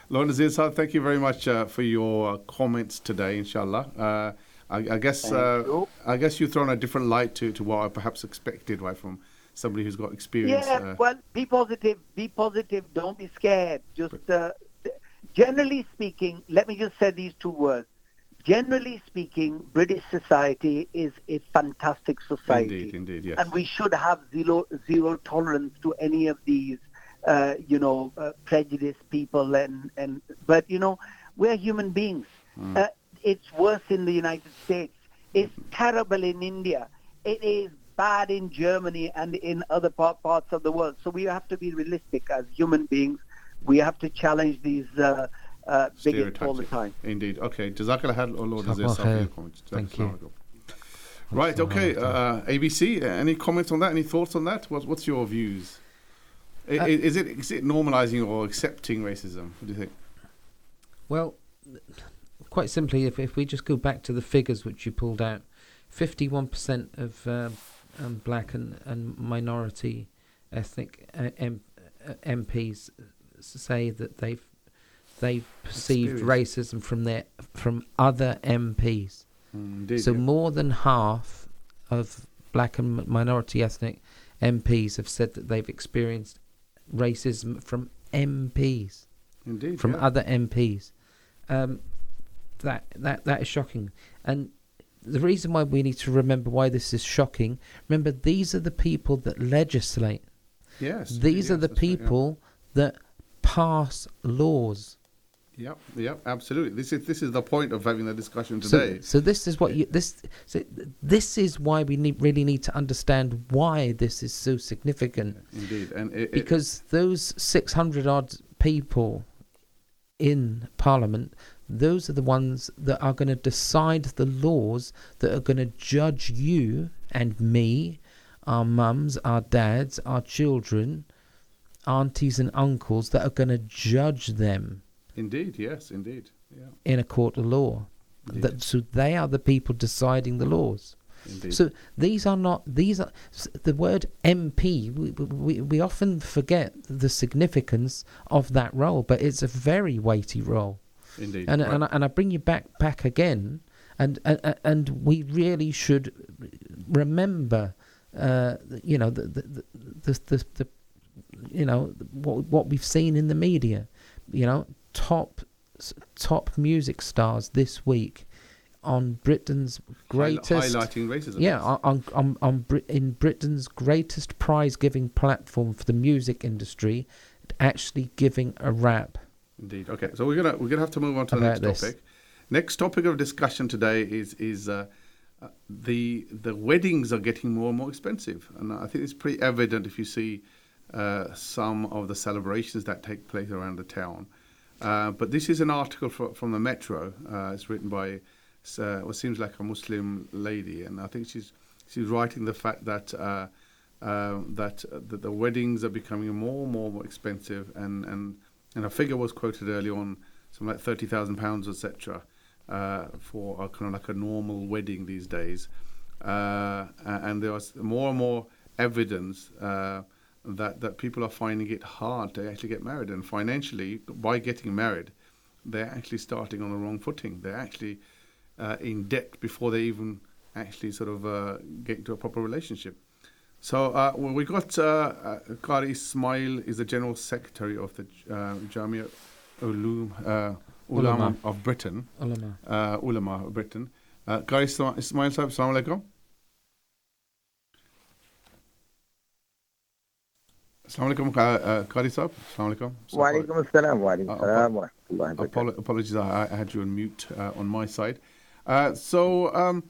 Lord Nazir thank you very much uh, for your uh, comments today, inshallah. Uh, I, I guess uh, you. I guess you've thrown a different light to, to what I perhaps expected, right, from somebody who's got experience. Yeah, uh, well, be positive. Be positive. Don't be scared. Just uh, generally speaking, let me just say these two words. generally speaking, British society is a fantastic society. Indeed, indeed, yes. And we should have zero, zero tolerance to any of these, uh, you know, uh, prejudiced people. And, and But, you know, we're human beings. Mm. Uh, it's worse in the United States. It's terrible in India. It is bad in Germany and in other part, parts of the world. So we have to be realistic as human beings. We have to challenge these uh, uh, bigots all the time. Indeed. Okay. Jazakallah khair, Lord, Jazakallah for your khair. comments. Thank you. Right. Okay. Uh, ABC. uh, Any comments on that? Any thoughts on that? What, what's your views? I- Uh, is it is it normalizing or accepting racism? What do you think? Well, quite simply, if, if we just go back to the figures which you pulled out, 51% of uh, um, black and, and minority ethnic uh, M- uh, MPs say that they've they've perceived racism from their from other MPs. Mm, Indeed. so yeah. more than half of black and minority ethnic MPs have said that they've experienced racism from MPs Indeed. from yeah. other MPs. Um, that that that is shocking, and the reason why we need to remember why this is shocking. Remember, these are the people that legislate. Yes. These are the that's right, yeah. people that pass laws. Yep, yep, absolutely. This is this is the point of having the discussion today. so this is what you this so this is why we need, really need to understand why this is so significant. Indeed, and it, it- because those 600 odd people in parliament those are the ones that are going to decide the laws that are going to judge you and me our mums our dads our children aunties and uncles that are going to judge them indeed, yes, indeed, yeah, in a court of law that, so they are the people deciding the laws indeed. so these are not these are the word MP. We, we we often forget the significance of that role, but it's a very weighty role. indeed, And right. and I- and I bring you back back again, and and, and we really should remember, uh, you know the the the, the, the, the you know what what we've seen in the media, you know top top music stars this week on Britain's greatest highlighting racism. yeah, on, on, on, Brit- in Britain's greatest prize giving platform for the music industry, actually giving a rap. Indeed. Okay, so we're gonna we're gonna have to move on to the next this. topic. Next topic of discussion today is is uh, uh, the the weddings are getting more and more expensive, and I think it's pretty evident if you see uh, some of the celebrations that take place around the town. Uh, but this is an article fro- from the Metro. Uh, it's written by uh, what seems like a Muslim lady, and I think she's she's writing the fact that. Uh, uh, that, uh, that the weddings are becoming more and more, expensive, and, and and a figure was quoted early on, something like thirty thousand pounds, etc., for a kind of like a normal wedding these days. And there was more and more evidence that that people are finding it hard to actually get married, and financially, by getting married, they're actually starting on the wrong footing. They're actually uh, in debt before they even actually sort of uh, get into a proper relationship. So uh, well, we got uh, uh, Qari Ismail is the general secretary of the uh, Jamia Ulum, uh, Ulama of Britain, Ulama. uh, Ulama of Britain. Uh, Qari Isma- Ismail Sahib, Assalamu alaikum. Assalamu alaikum, uh, uh, Qari Sahib. Assalamu alaikum. So- وعليكم السلام وعليكم Uh, السلام ورحمة الله وبركاته. Apolo- apologies, I, I had you on mute uh, on my side. Uh, so, um,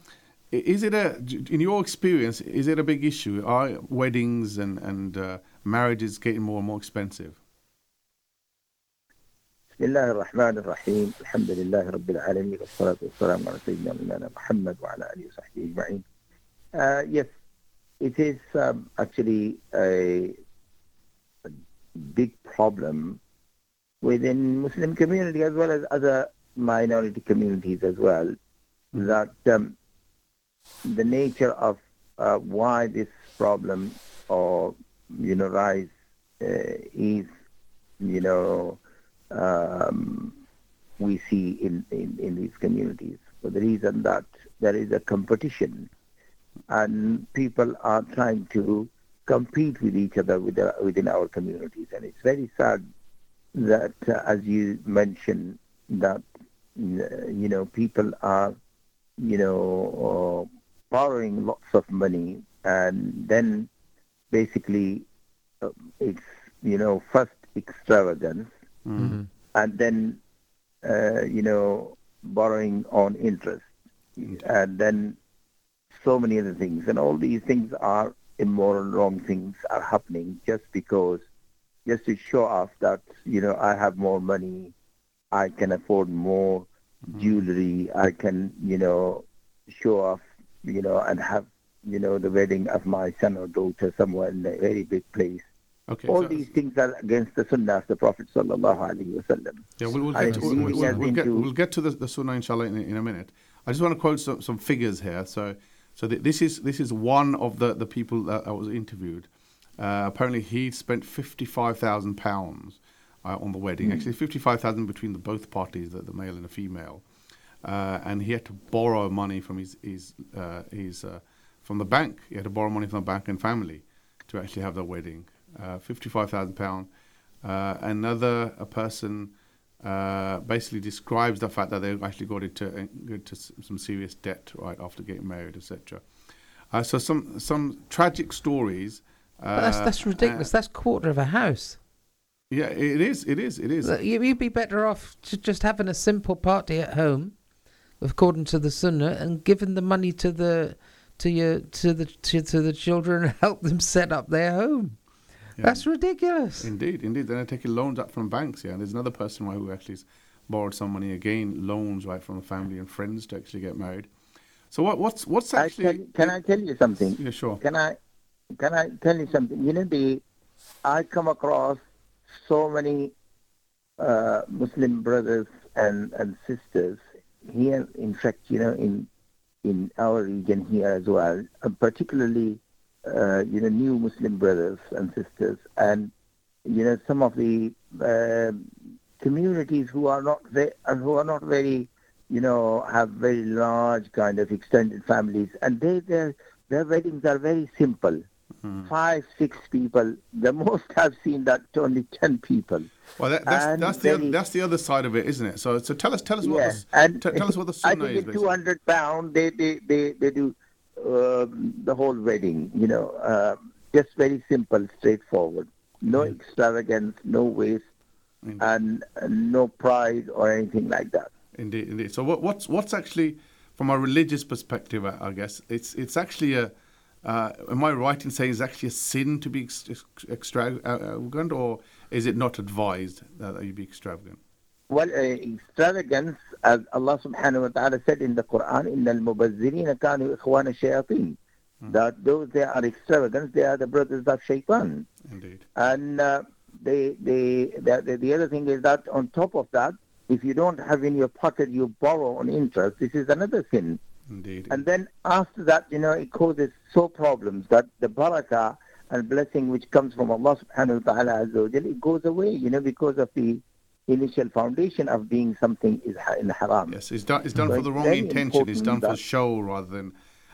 i- is it a, in your experience, is it a big issue? Are weddings and and uh, marriages getting more and more expensive? بسم الله الرحمن الرحيم الحمد لله رب العالمين والصلاة والسلام على سيدنا مولانا محمد وعلى آله وصحبه أجمعين. Uh, yes, it is um, actually a, a big problem within Muslim community as well as other minority communities as well. That um, the nature of uh, why this problem or you know rise uh, is you know um, we see in, in, in these communities for the reason that there is a competition and people are trying to compete with each other uh, within our communities. And it's very sad that uh, as you mentioned that you know, people are, you know, uh, borrowing lots of money, and then basically uh, it's, you know, first extravagance, Mm-hmm. and then, uh, you know, borrowing on interest, and then so many other things, and all these things are immoral, wrong things are happening just because, just to show off that you know I have more money, I can afford more mm-hmm. jewelry, I can you know show off, you know, and have you know the wedding of my son or daughter somewhere in a very big place. Okay. All so- these things are against the sunnah of the Prophet sallallahu alaihi wasallam. Yeah, we'll, we'll get to, we'll, we'll, we'll get, we'll get to the, the Sunnah inshallah in, a- in a minute. I just want to quote some, some figures here. So, so th- this is this is one of the, the people that I was interviewed. Uh, apparently, he spent fifty five thousand pounds uh, on the wedding. Actually, fifty five thousand between the both parties, the, the male and the female, uh, and he had to borrow money from his his uh, his uh, from the bank. He had to borrow money from the bank and family to actually have the wedding. Uh, fifty five thousand pound. Another a person uh, basically describes the fact that they actually got into into some serious debt right after getting married, etc. Uh, so some some tragic stories. Uh, But that's that's ridiculous. uh, that's quarter of a house. yeah, it is. It is. It is. You'd be better off ju- just having a simple party at home, according to the sunnah, and giving the money to the to your to the to, to the children and help them set up their home. Yeah. That's ridiculous. Indeed, indeed. Then they're taking loans up from banks, yeah. And there's another person right, who actually borrowed some money again, loans right from the family and friends to actually get married. So what what's what's I actually? tell, can I tell you something? Yeah, sure. Can I can I tell you something? You know, the I come across so many uh, Muslim brothers and, and sisters here. In fact, you know, in in our region here as well, uh, particularly uh, you know new Muslim brothers and sisters, and you know some of the uh, communities who are not very who are not very you know have very large kind of extended families, and they their their weddings are very simple. Hmm. Five, six people. The most I've seen that only ten people. Well, that, that's And that's the other, very- that's the other side of it, isn't it? So so tell us tell us what yeah, the, s- and t- tell us what the I sunnah think is. two hundred pound they they they they do um the whole wedding. You know, uh, just very simple, straightforward. No Mm-hmm. extravagance, no waste, and uh, no pride or anything like that. Indeed, indeed. So what, what's what's actually, from a religious perspective, I I guess it's it's actually a. Uh, am I right in saying it's actually a sin to be ex- extravagant, or is it not advised that you be extravagant? well, uh, extravagance, as Allah subhanahu wa ta'ala said in the Quran, in the mubazzirina kanu ikhwana shayateen. Hmm. That those they are extravagant, they are the brothers of shaitan. Indeed. And uh, the, the, the other thing is that on top of that, if you don't have in your pocket, you borrow on interest. This is another sin. Indeed. And then after that, you know, it causes so problems that the barakah and blessing which comes from Allah subhanahu wa ta'ala it goes away, you know, because of the initial foundation of being something is in haram. Yes, it's done. It's done So for the wrong intention. It's done for show rather than.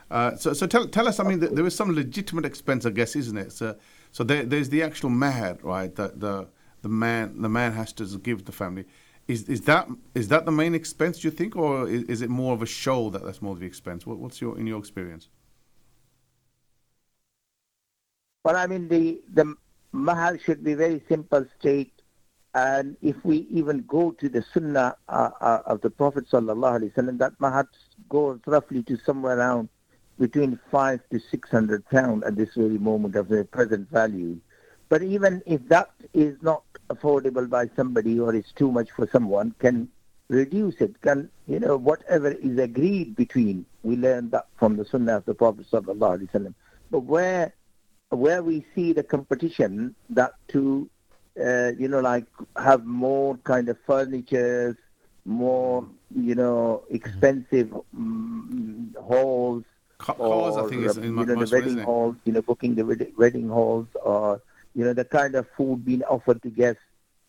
Uh, so, so tell tell us. I mean, there is some legitimate expense, I guess, isn't it? So, so there, there's the actual mahar, right? That the the man the man has to give the family. Is is that is that the main expense? Do you think, or is, is it more of a show that that's more of the expense? What, what's your in your experience? Well, I mean, the, the mahar should be very simple, straight. And if we even go to the sunnah uh, uh, of the Prophet sallallahu alaihi wasallam, that mahar goes roughly to somewhere around between five to six hundred pound at this very moment of the present value. But even if that is not affordable by somebody or is too much for someone, can reduce it. Can you know whatever is agreed between? We learn that from the Sunnah of the Prophet sallallahu alaihi wasallam. But where where we see the competition that to uh, you know like have more kind of furnitures, more you know expensive mm, halls Ca- or I think, is uh, in you know, the wedding halls, you know, booking the wed- wedding halls, or you know, the kind of food being offered to guests,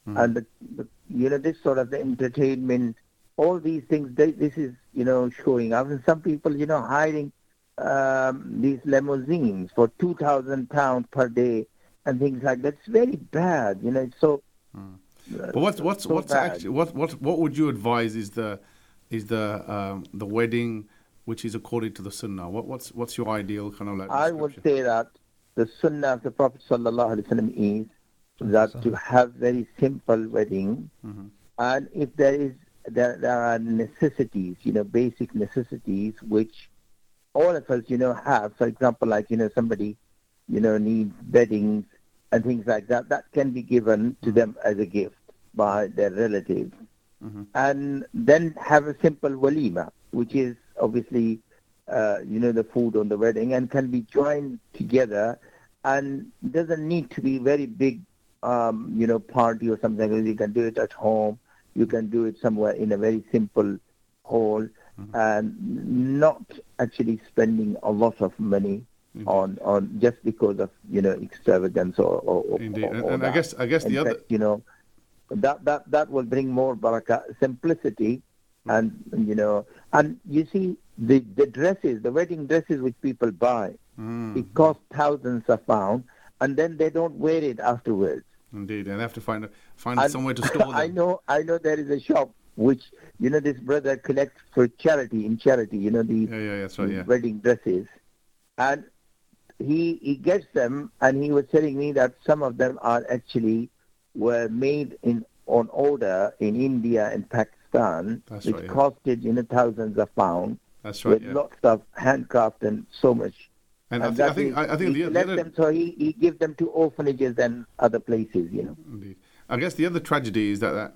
Hmm. and the, the, you know, this sort of the entertainment, all these things. They, this is you know showing up, and some people, you know, hiring um, these limousines for two thousand pounds per day and things like that. It's very bad, you know. So. uh, But what's what's so what's bad. actually what what what would you advise is the is the um, the wedding which is according to the Sunnah? What, what's what's your ideal kind of like? I would say that the Sunnah of the Prophet sallallahu alaihi wasallam is that to have very simple wedding, Mhm. and if there is there, there are necessities, you know, basic necessities which all of us, you know, have. For example, like you know, somebody, you know, needs beddings and things like that. That can be given to them as a gift by their relatives, Mhm. and then have a simple walima, which is obviously, uh, you know, the food on the wedding, and can be joined together, and doesn't need to be very big, um, you know, party or something. You can do it at home. You can do it somewhere in a very simple hall, and not actually spending a lot of money Indeed. on on just because of you know extravagance or or, Indeed. or- And- or and I guess- I guess In the other- you know that that that will bring more barakah simplicity and you know and you see the the dresses the wedding dresses which people buy Mm, it costs thousands of pounds and then they don't wear it afterwards indeed, and they have to find find and somewhere to store them. I know, I know there is a shop which you know this brother collects for charity in charity. You know the Yeah, yeah, right. Yeah. wedding dresses, and he he gets them, and he was telling me that some of them are actually were made in on order in India and Pakistan, That's which right, yeah. costed you know thousands of pounds That's right. with Yeah. lots of handcraft and so much. And I, And I think I, I think he the, the other them, so he he gives them to orphanages and other places. You know. Indeed. I guess the other tragedy is that, that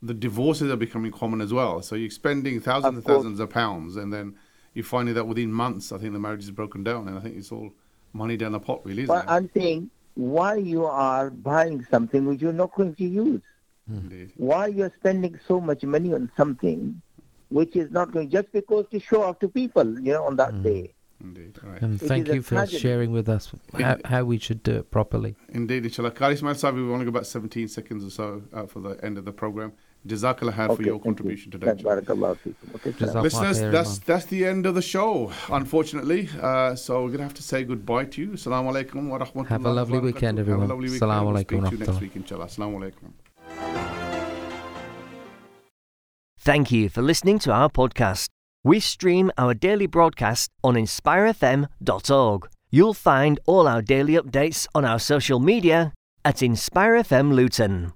the divorces are becoming common as well. So you're spending thousands Of and course. thousands of pounds, and then you find that within months, I think the marriage is broken down, and I think it's all money down the pot, really, isn't But it? I'm saying why you are buying something which you're not going to use. Indeed. Why you're spending so much money on something which is not going just because to show off to people, you know, on that Mm. day. Indeed. All right. And It thank you for tragedy. sharing with us how, how we should do it properly. Indeed, inshallah. Qari Ismail Sabi, we've only got about 17 seconds or so uh, for the end of the program. Jazakallah khair for your thank contribution you. today. Thank Barakallahu feekum. Okay, Listeners, that's that's the end of the show, unfortunately. Uh, so we're gonna have to say goodbye to you. Assalamu alaikum wa rahmatullahi Have a lovely wa barakatuh. weekend, Have a lovely weekend. Assalamu We'll speak to you next week, inshallah. Assalamu alaikum. Thank you for listening to our podcast. We stream our daily broadcast on inspirefm.org. You'll find all our daily updates on our social media at InspireFM Luton.